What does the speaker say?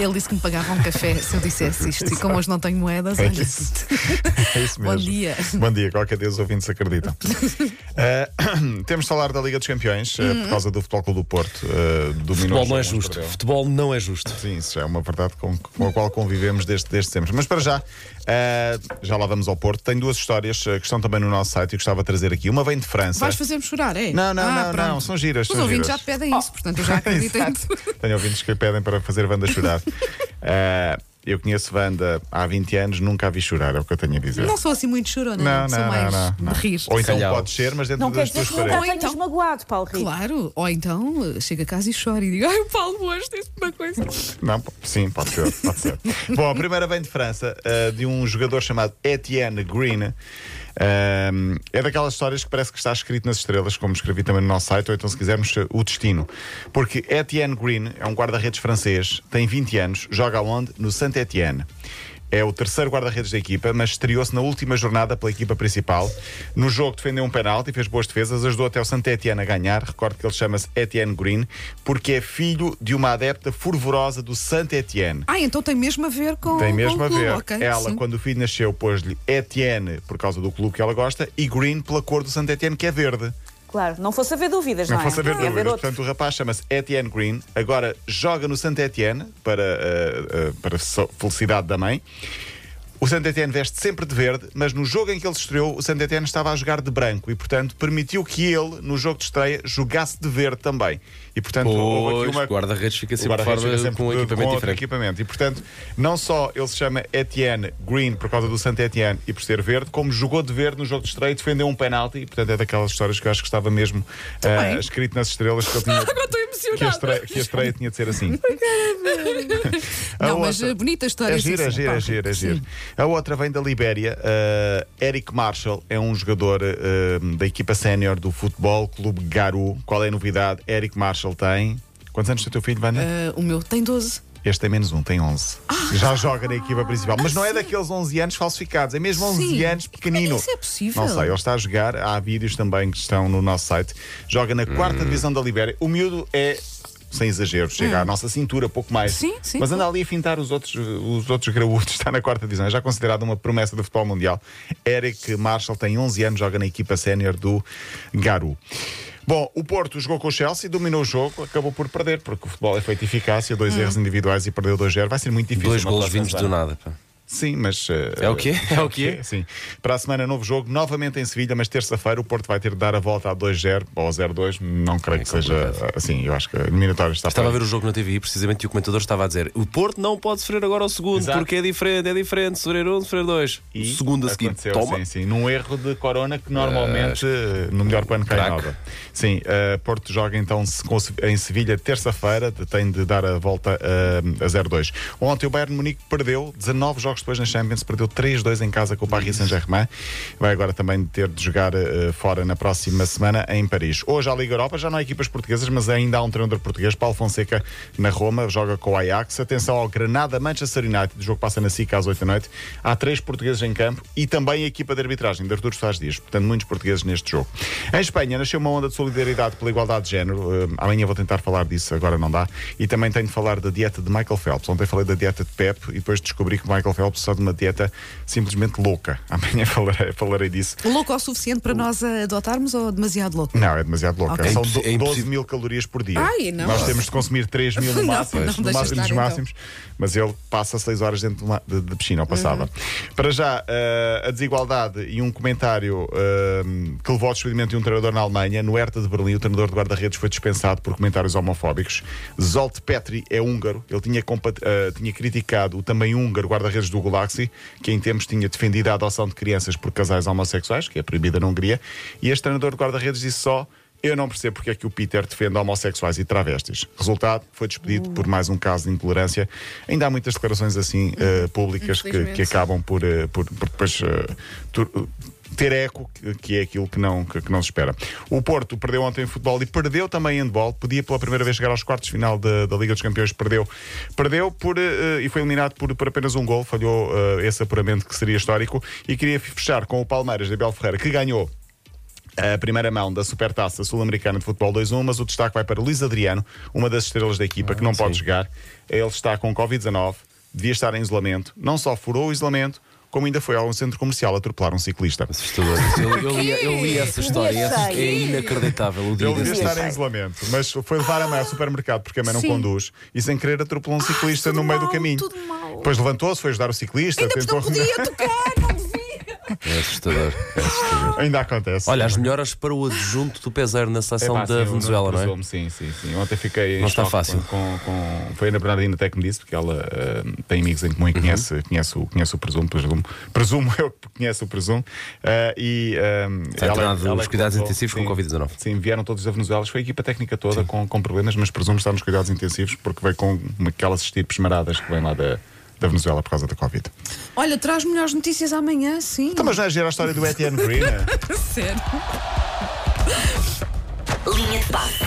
Ele disse que me pagava um café se eu dissesse isto. E como hoje não tenho moedas, É olha. isso. É isso Bom mesmo. dia. Bom dia, qualquer dia os ouvintes acreditam. Eh, temos de falar da Liga dos Campeões, eh, por causa do Futebol Clube do Porto. Uh, Futebol não é justo. Futebol não é justo. Sim, isso já é uma verdade com, com a qual convivemos desde, desde sempre. Mas para já, eh, já lá vamos ao Porto. Tenho duas histórias eh, que estão também no nosso site e gostava de trazer aqui. Uma vem de França. Vais fazer-me chorar, é? Não, não, Ah, não, não, são giras. Os são ouvintes giras. já pedem isso, portanto eu já acredito em tudo. Tenho ouvintes que pedem para fazer Wanda chorar. Eh, eu conheço Wanda há 20 anos, nunca a vi chorar, é o que eu tenho a dizer. Não sou assim muito chorona, Não, sou não, mais não, não, de rir. Ou então Calhau. pode ser, mas dentro Não quer das tuas paredes. Ou tenhas então- magoado, Paulo Rico. Claro, ou então eh, chega a casa e chora e digo, ai, o Paulo hoje disse uma coisa. Não, sim, pode ser, pode ser. Bom, a primeira vem de França, uh, de um jogador chamado Etienne Green. Um, é daquelas histórias que parece que está escrito nas estrelas, como escrevi também no nosso site, ou então, se quisermos, uh, o destino. Porque Etienne Green é um guarda-redes francês, tem 20 anos, joga onde? No Saint-Etienne. É o terceiro guarda-redes da equipa, mas estreou-se na última jornada pela equipa principal. No jogo defendeu um penalti, fez boas defesas, ajudou até o Saint-Etienne a ganhar. Recordo que ele chama-se Etienne Green, porque é filho de uma adepta fervorosa do Saint-Etienne. Ah, então tem mesmo a ver com, Tem com mesmo o a ver. ok, ela, sim. quando o filho nasceu, pôs-lhe Etienne por causa do clube que ela gosta e Green pela cor do Saint-Etienne, que é verde. Clao não fosse haver dúvidas, não, Não é? fosse haver Ia dúvidas. Portanto, o rapaz chama-se Etienne Green, agora joga no Saint-Etienne para, uh, uh, para so- felicidade da mãe. O Saint-Etienne veste sempre de verde, mas no jogo em que ele se estreou, o Saint-Etienne estava a jogar de branco e, portanto, permitiu que ele, no jogo de estreia, jogasse de verde também. E, portanto, houve Pois, aqui uma. o guarda-redes fica sempre fora fica sempre com um equipamento outro diferente. equipamento. E, portanto, não só ele se chama Etienne Green por causa do Saint-Etienne e por ser verde, como jogou de verde no jogo de estreia, defendeu um penalti. E, portanto, é daquelas histórias que eu acho que estava mesmo ah, escrito nas estrelas que ele tinha. Estou Que a, emocionada. estreia, que a estreia tinha de ser assim. A Não, mas outra- eh, bonita história. É sim, é sim, é é gira. Sim. A outra vem da Libéria. Uh, Eric Marshall é um jogador uh, da equipa sénior do Futebol Clube Garou. Qual é a novidade? Eric Marshall tem. Quantos anos tem o teu filho, Vânia? Eh, o meu tem 12. Este tem menos um, tem 11. Já joga na equipa principal. Mas não é daqueles 11 anos falsificados, é mesmo 11 Sim. anos pequenino. Isso é possível? Não sei, ele está a jogar. Há vídeos também que estão no nosso site. Joga na quarta divisão da Libéria. O miúdo é. Sem exagero, chega à nossa cintura, pouco mais. Sim, sim, Mas anda ali a fintar os outros, os outros graúdos, está na quarta divisão. É já considerado uma promessa do futebol mundial. Eric Marshall tem 11 anos, joga na equipa sénior do Garou. Bom, o Porto jogou com o Chelsea, dominou o jogo, acabou por perder, porque o futebol é feito de eficácia, dois Hum. erros individuais e perdeu 2-0. Vai ser muito difícil. Dois golos vindos do nada. pá. Sim, mas. eh, É o quê? É o quê? Sim. Para a semana, novo jogo, novamente em Sevilha, mas terça-feira o Porto vai ter de dar a volta a 2-0 ou a 0-2. Não creio que seja assim. Eu acho que a eliminatória está Estava a ver o jogo na TV precisamente e o comentador estava a dizer: o Porto não pode sofrer agora o segundo, Exato. porque é diferente, é diferente, sofrer um, sofrer dois. E segundo a seguir, toma. Sim, sim, num erro de Corona que normalmente eh, no melhor plano cai nova. Sim, eh, Porto joga então em Sevilha terça-feira, tem de dar a volta eh, a 0-2. Ontem o Bayern Munique perdeu 19 jogos depois na Champions, perdeu 3-2 em casa com o Paris Saint-Germain. Vai agora também ter de jogar eh, fora na próxima semana em Paris. Hoje a Liga Europa já não há equipas portuguesas, mas ainda há um treinador português, Paulo Fonseca, na Roma, joga com o Ajax. Atenção ao Granada Manchester United, o jogo passa na SIC às 8 da noite. Há três portugueses em campo e também a equipa de arbitragem de Artur Faz Dias. Portanto, muitos portugueses neste jogo. Em Espanha nasceu uma onda de solidariedade pela igualdade de género. Eh, amanhã vou tentar falar disso, agora não dá. E também tenho de falar da dieta de Michael Phelps. Ontem falei da dieta de Pep e depois descobri que Michael Phelps está de uma dieta simplesmente louca. Amanhã falarei, falarei disso. Louco o suficiente para nós adotarmos ou demasiado louco? Não, é demasiado louca. Ok. São É impossi- do- é 12 impossível. mil calorias por dia. Ai, não. Nós temos de consumir 3 mil no Não, máximo, não, no deixa máximo estar, dos então. máximos, mas ele passa 6 horas dentro de, uma- de- de piscina, ou passava. Uhum. Para já, eh, a desigualdade e um comentário eh, que levou ao despedimento de um treinador na Alemanha, no Hertha de Berlim, o treinador de guarda-redes foi dispensado por comentários homofóbicos. Zolt Petri é húngaro, ele tinha, eh, tinha criticado o também húngaro guarda-redes do Galaxy, que em tempos tinha defendido a adoção de crianças por casais homossexuais, que é proibida na Hungria, e este treinador de guarda-redes disse só. Eu não percebo porque é que o Peter defende homossexuais e travestis. Resultado, foi despedido por mais um caso de intolerância. Ainda há muitas declarações assim eh, públicas que, que acabam por, eh, por, por depois tu- ter eco, que- é aquilo que não, que, que não se espera. O Porto perdeu ontem em futebol e perdeu também em handball. Podia pela primeira vez chegar aos quartos de final da, da Liga dos Campeões, perdeu. Perdeu por, eh, e foi eliminado por, por apenas um gol. Falhou eh, esse apuramento que seria histórico. E queria fechar com o Palmeiras de Abel Ferreira, que ganhou a primeira mão da Supertaça Sul-Americana de Futebol 2-1, mas o destaque vai para Luís Adriano, uma das estrelas da equipa que não pode jogar. Ele está com Covid-19, devia estar em isolamento, não só furou o isolamento, como ainda foi ao centro comercial atropelar um ciclista. Assustador. Eu, eu, li, eu li essa história. É, é inacreditável o dia Ele devia estar em isolamento, mas foi levar a mãe ao supermercado porque a mãe não Sim. conduz e sem querer atropelou um ciclista tudo no meio do mal, caminho. tudo mal. Depois levantou-se, foi ajudar o ciclista, Ainda tentou não podia tocar, não. É assustador. É assustador. Ainda acontece. Olha, as melhoras para o adjunto do peseiro na seleção Epá, da Venezuela, eu não é? Sim, sim, sim. Ontem fiquei. Não está fácil. Com, com- foi a Ana Bernardina até que me disse, porque ela ah, tem amigos em comum e conhece, conhece, o, conhece o presumo, presumo. Presumo eu que conhece o presumo. Ah, e, ah, Está ela- internado ela nos cuidados contou- intensivos com sim, Covid-19. Sim, vieram todos da Venezuela. Foi a equipa técnica toda com, com problemas, mas presumo estar nos cuidados intensivos porque veio com aquelas estirpes maradas que vêm lá da, da Venezuela por causa da Covid. Olha, traz melhores notícias amanhã, sim. Então, mas não é a história do Etienne Green? Sério. Linha de passe.